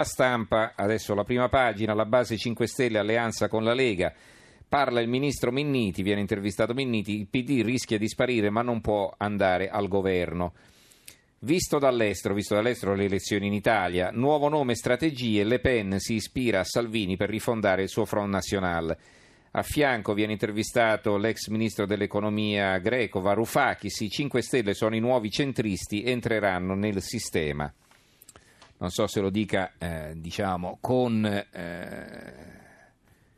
La stampa, adesso la prima pagina, la base 5 Stelle alleanza con la Lega. Parla il ministro Minniti, viene intervistato Minniti, il PD rischia di sparire ma non può andare al governo. Visto dall'estero, visto dall'estero le elezioni in Italia, nuovo nome strategie, Le Pen si ispira a Salvini per rifondare il suo Front National. A fianco viene intervistato l'ex ministro dell'economia greco Varoufakis, i 5 Stelle sono i nuovi centristi, entreranno nel sistema non so se lo dica eh, diciamo con, eh,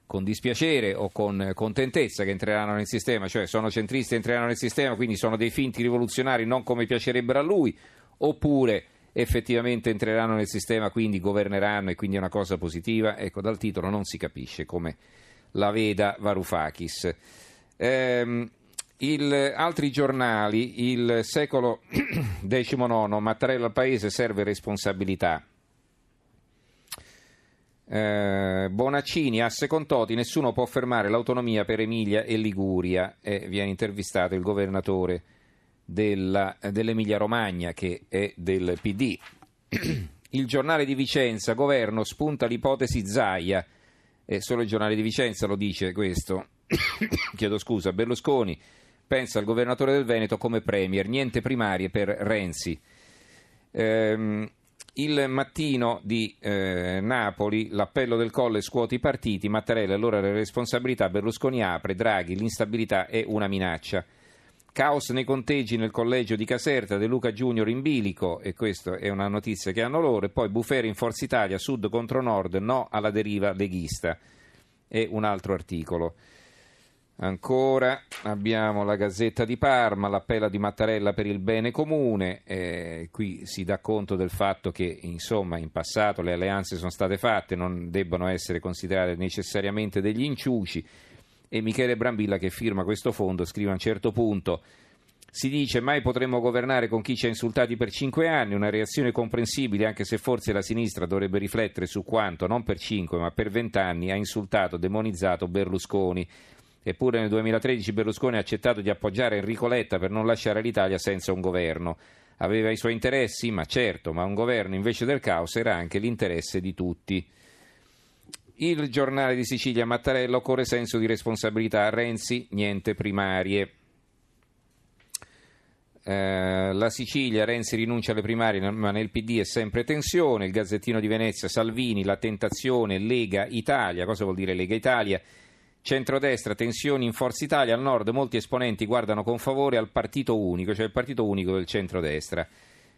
con, dispiacere o con contentezza che entreranno nel sistema, cioè sono centristi e entreranno nel sistema, quindi sono dei finti rivoluzionari non come piacerebbero a lui, oppure effettivamente entreranno nel sistema, quindi governeranno e quindi è una cosa positiva. Ecco, dal titolo non si capisce come la veda Varoufakis. Ehm, il, altri giornali, il secolo XIX, Mattarella al Paese serve responsabilità. Eh, Bonaccini, asse con Toti, nessuno può fermare l'autonomia per Emilia e Liguria. E viene intervistato il governatore della, dell'Emilia Romagna che è del PD. il giornale di Vicenza, governo, spunta l'ipotesi Zaia. E solo il giornale di Vicenza lo dice questo. Chiedo scusa, Berlusconi pensa al governatore del Veneto come premier, niente primarie per Renzi. Ehm, il mattino di eh, Napoli, l'appello del Colle scuote i partiti, Mattarella allora le responsabilità, Berlusconi apre, Draghi, l'instabilità è una minaccia. Caos nei conteggi nel collegio di Caserta, De Luca Junior in bilico, e questa è una notizia che hanno loro, e poi Bufera in Forza Italia, Sud contro Nord, no alla deriva leghista. È un altro articolo. Ancora abbiamo la Gazzetta di Parma, l'appello di Mattarella per il bene comune, eh, qui si dà conto del fatto che insomma in passato le alleanze sono state fatte, non debbono essere considerate necessariamente degli inciuci e Michele Brambilla che firma questo fondo scrive a un certo punto si dice mai potremmo governare con chi ci ha insultati per cinque anni, una reazione comprensibile anche se forse la sinistra dovrebbe riflettere su quanto non per cinque ma per vent'anni ha insultato, demonizzato Berlusconi. Eppure nel 2013 Berlusconi ha accettato di appoggiare Enrico Letta per non lasciare l'Italia senza un governo. Aveva i suoi interessi, ma certo, ma un governo invece del caos era anche l'interesse di tutti. Il giornale di Sicilia Mattarella occorre senso di responsabilità. Renzi, niente primarie. Eh, la Sicilia, Renzi rinuncia alle primarie, ma nel PD è sempre tensione. Il Gazzettino di Venezia, Salvini, la tentazione, Lega Italia. Cosa vuol dire Lega Italia? Centrodestra, tensioni in Forza Italia, al nord molti esponenti guardano con favore al partito unico, cioè il partito unico del centrodestra.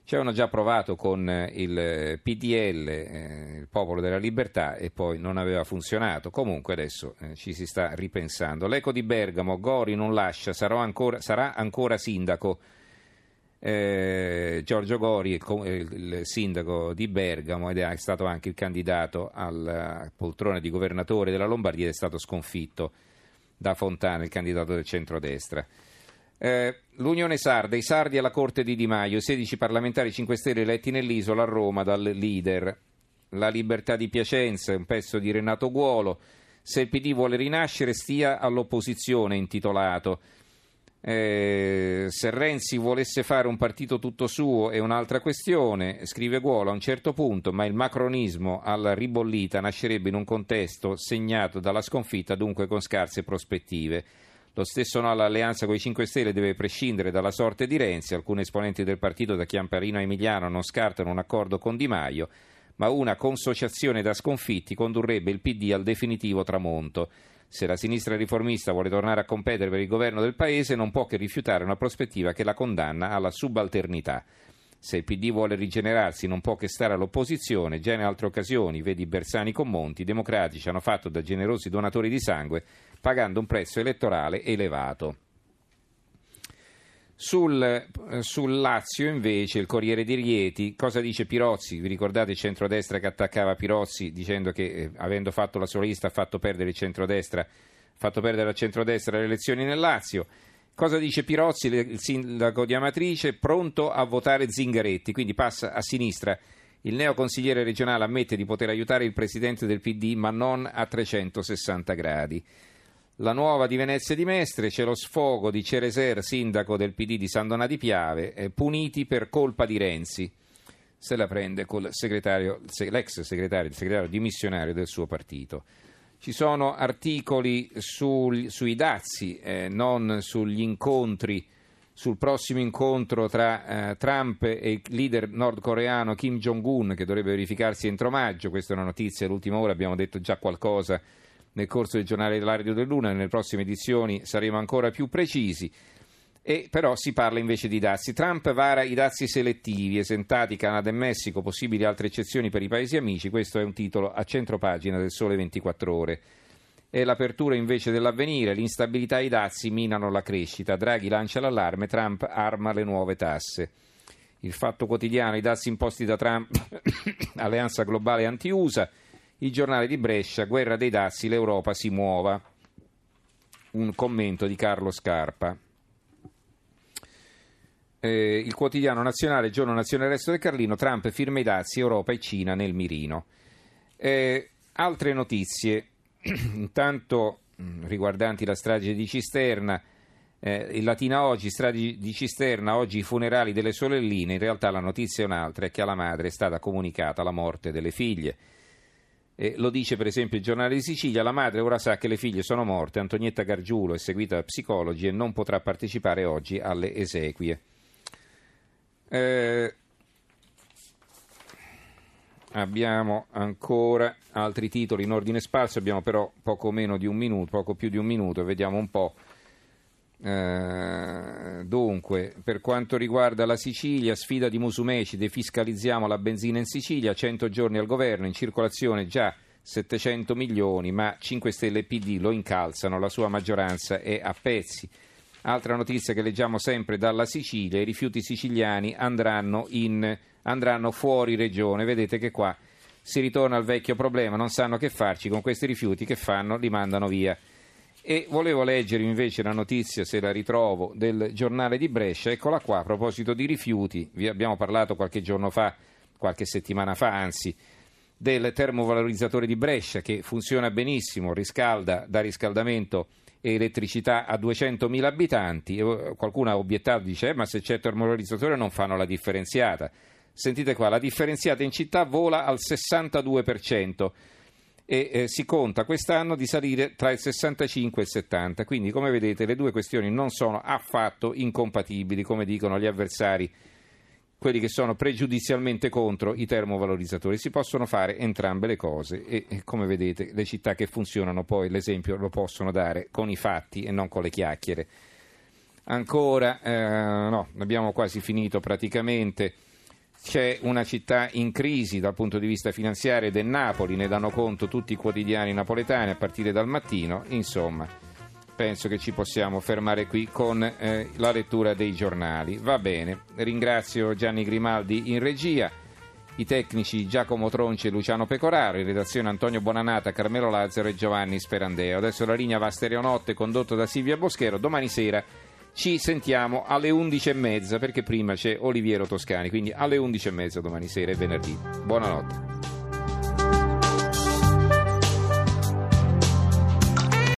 Ci avevano già provato con eh, il PDL, eh, il Popolo della Libertà, e poi non aveva funzionato. Comunque adesso eh, ci si sta ripensando. L'eco di Bergamo, Gori non lascia, ancora, sarà ancora sindaco. Eh, Giorgio Gori, il, il, sindaco di Bergamo, ed è stato anche il candidato alla poltrona di governatore della Lombardia, è stato sconfitto da Fontana, il candidato del centrodestra. Eh, L'Unione Sarda, i sardi alla corte di Di Maio, 16 parlamentari 5 Stelle eletti nell'isola a Roma dal leader. La libertà di Piacenza, un pezzo di Renato Guolo. Se il PD vuole rinascere, stia all'opposizione, intitolato. Eh, se Renzi volesse fare un partito tutto suo è un'altra questione, scrive Guolo a un certo punto, ma il macronismo alla ribollita nascerebbe in un contesto segnato dalla sconfitta, dunque con scarse prospettive. Lo stesso no all'alleanza con i 5 Stelle deve prescindere dalla sorte di Renzi. Alcuni esponenti del partito da Chiamparino a Emiliano non scartano un accordo con Di Maio, ma una consociazione da sconfitti condurrebbe il PD al definitivo tramonto. Se la sinistra riformista vuole tornare a competere per il governo del Paese, non può che rifiutare una prospettiva che la condanna alla subalternità. Se il PD vuole rigenerarsi, non può che stare all'opposizione. Già in altre occasioni, vedi Bersani con Monti, i democratici hanno fatto da generosi donatori di sangue, pagando un prezzo elettorale elevato. Sul, eh, sul, Lazio invece il Corriere di Rieti, cosa dice Pirozzi? Vi ricordate il centrodestra che attaccava Pirozzi dicendo che eh, avendo fatto la sua lista ha fatto perdere il centrodestra, ha fatto perdere al centrodestra le elezioni nel Lazio. Cosa dice Pirozzi, il sindaco di Amatrice, pronto a votare Zingaretti, quindi passa a sinistra. Il neoconsigliere regionale ammette di poter aiutare il presidente del PD, ma non a 360 gradi. La nuova di Venezia di Mestre, c'è lo sfogo di Cereser, sindaco del PD di San Donà di Piave, eh, puniti per colpa di Renzi. se la prende con segretario, l'ex segretario, il segretario dimissionario del suo partito. Ci sono articoli sul, sui dazi, eh, non sugli incontri, sul prossimo incontro tra eh, Trump e il leader nordcoreano Kim Jong-un che dovrebbe verificarsi entro maggio. Questa è una notizia, all'ultima ora abbiamo detto già qualcosa nel corso del giornale della Radio del Luna, nelle prossime edizioni saremo ancora più precisi. E però si parla invece di dazi. Trump vara i dazi selettivi, esentati Canada e Messico, possibili altre eccezioni per i paesi amici. Questo è un titolo a centro pagina del Sole 24 Ore. E l'apertura invece dell'avvenire, l'instabilità e i dazi minano la crescita. Draghi lancia l'allarme, Trump arma le nuove tasse. Il fatto quotidiano, i dazi imposti da Trump, alleanza globale anti-USA. Il giornale di Brescia, guerra dei dazi, l'Europa si muova. Un commento di Carlo Scarpa eh, il quotidiano nazionale, giorno nazionale resto del Carlino, Trump firma i dazi, Europa e Cina nel mirino. Eh, altre notizie, intanto mm, riguardanti la strage di Cisterna, eh, il Latina oggi, strage di Cisterna, oggi i funerali delle sorelline, in realtà la notizia è un'altra, è che alla madre è stata comunicata la morte delle figlie. Eh, lo dice per esempio il giornale di Sicilia, la madre ora sa che le figlie sono morte, Antonietta Gargiulo è seguita da psicologi e non potrà partecipare oggi alle esequie. Eh, abbiamo ancora altri titoli in ordine sparso, abbiamo però poco meno di un minuto, poco più di un minuto, vediamo un po'. Eh, dunque, per quanto riguarda la Sicilia, sfida di Musumeci, defiscalizziamo la benzina in Sicilia, 100 giorni al governo, in circolazione già 700 milioni, ma 5 Stelle e PD lo incalzano, la sua maggioranza è a pezzi. Altra notizia che leggiamo sempre dalla Sicilia, i rifiuti siciliani andranno, in, andranno fuori regione. Vedete che qua si ritorna al vecchio problema, non sanno che farci con questi rifiuti, che fanno? Li mandano via. E volevo leggere invece la notizia, se la ritrovo, del giornale di Brescia, eccola qua, a proposito di rifiuti, vi abbiamo parlato qualche giorno fa, qualche settimana fa anzi, del termovalorizzatore di Brescia che funziona benissimo, riscalda, da riscaldamento e elettricità a 200.000 abitanti. Eh, qualcuno ha obiettato, dice, eh, ma se c'è termovalorizzatore non fanno la differenziata. Sentite qua, la differenziata in città vola al 62% e eh, si conta quest'anno di salire tra il 65 e il 70. Quindi, come vedete, le due questioni non sono affatto incompatibili, come dicono gli avversari quelli che sono pregiudizialmente contro i termovalorizzatori. Si possono fare entrambe le cose e, e, come vedete le città che funzionano poi l'esempio lo possono dare con i fatti e non con le chiacchiere. Ancora, eh, no, abbiamo quasi finito praticamente. C'è una città in crisi dal punto di vista finanziario ed è Napoli, ne danno conto tutti i quotidiani napoletani a partire dal mattino, insomma penso che ci possiamo fermare qui con eh, la lettura dei giornali. Va bene, ringrazio Gianni Grimaldi in regia, i tecnici Giacomo Tronci e Luciano Pecoraro, in redazione Antonio Bonanata, Carmelo Lazzaro e Giovanni Sperandeo. Adesso la linea va a Stereonotte condotto da Silvia Boschero, domani sera ci sentiamo alle 11.30 perché prima c'è Oliviero Toscani, quindi alle 11.30 domani sera e venerdì. Buonanotte.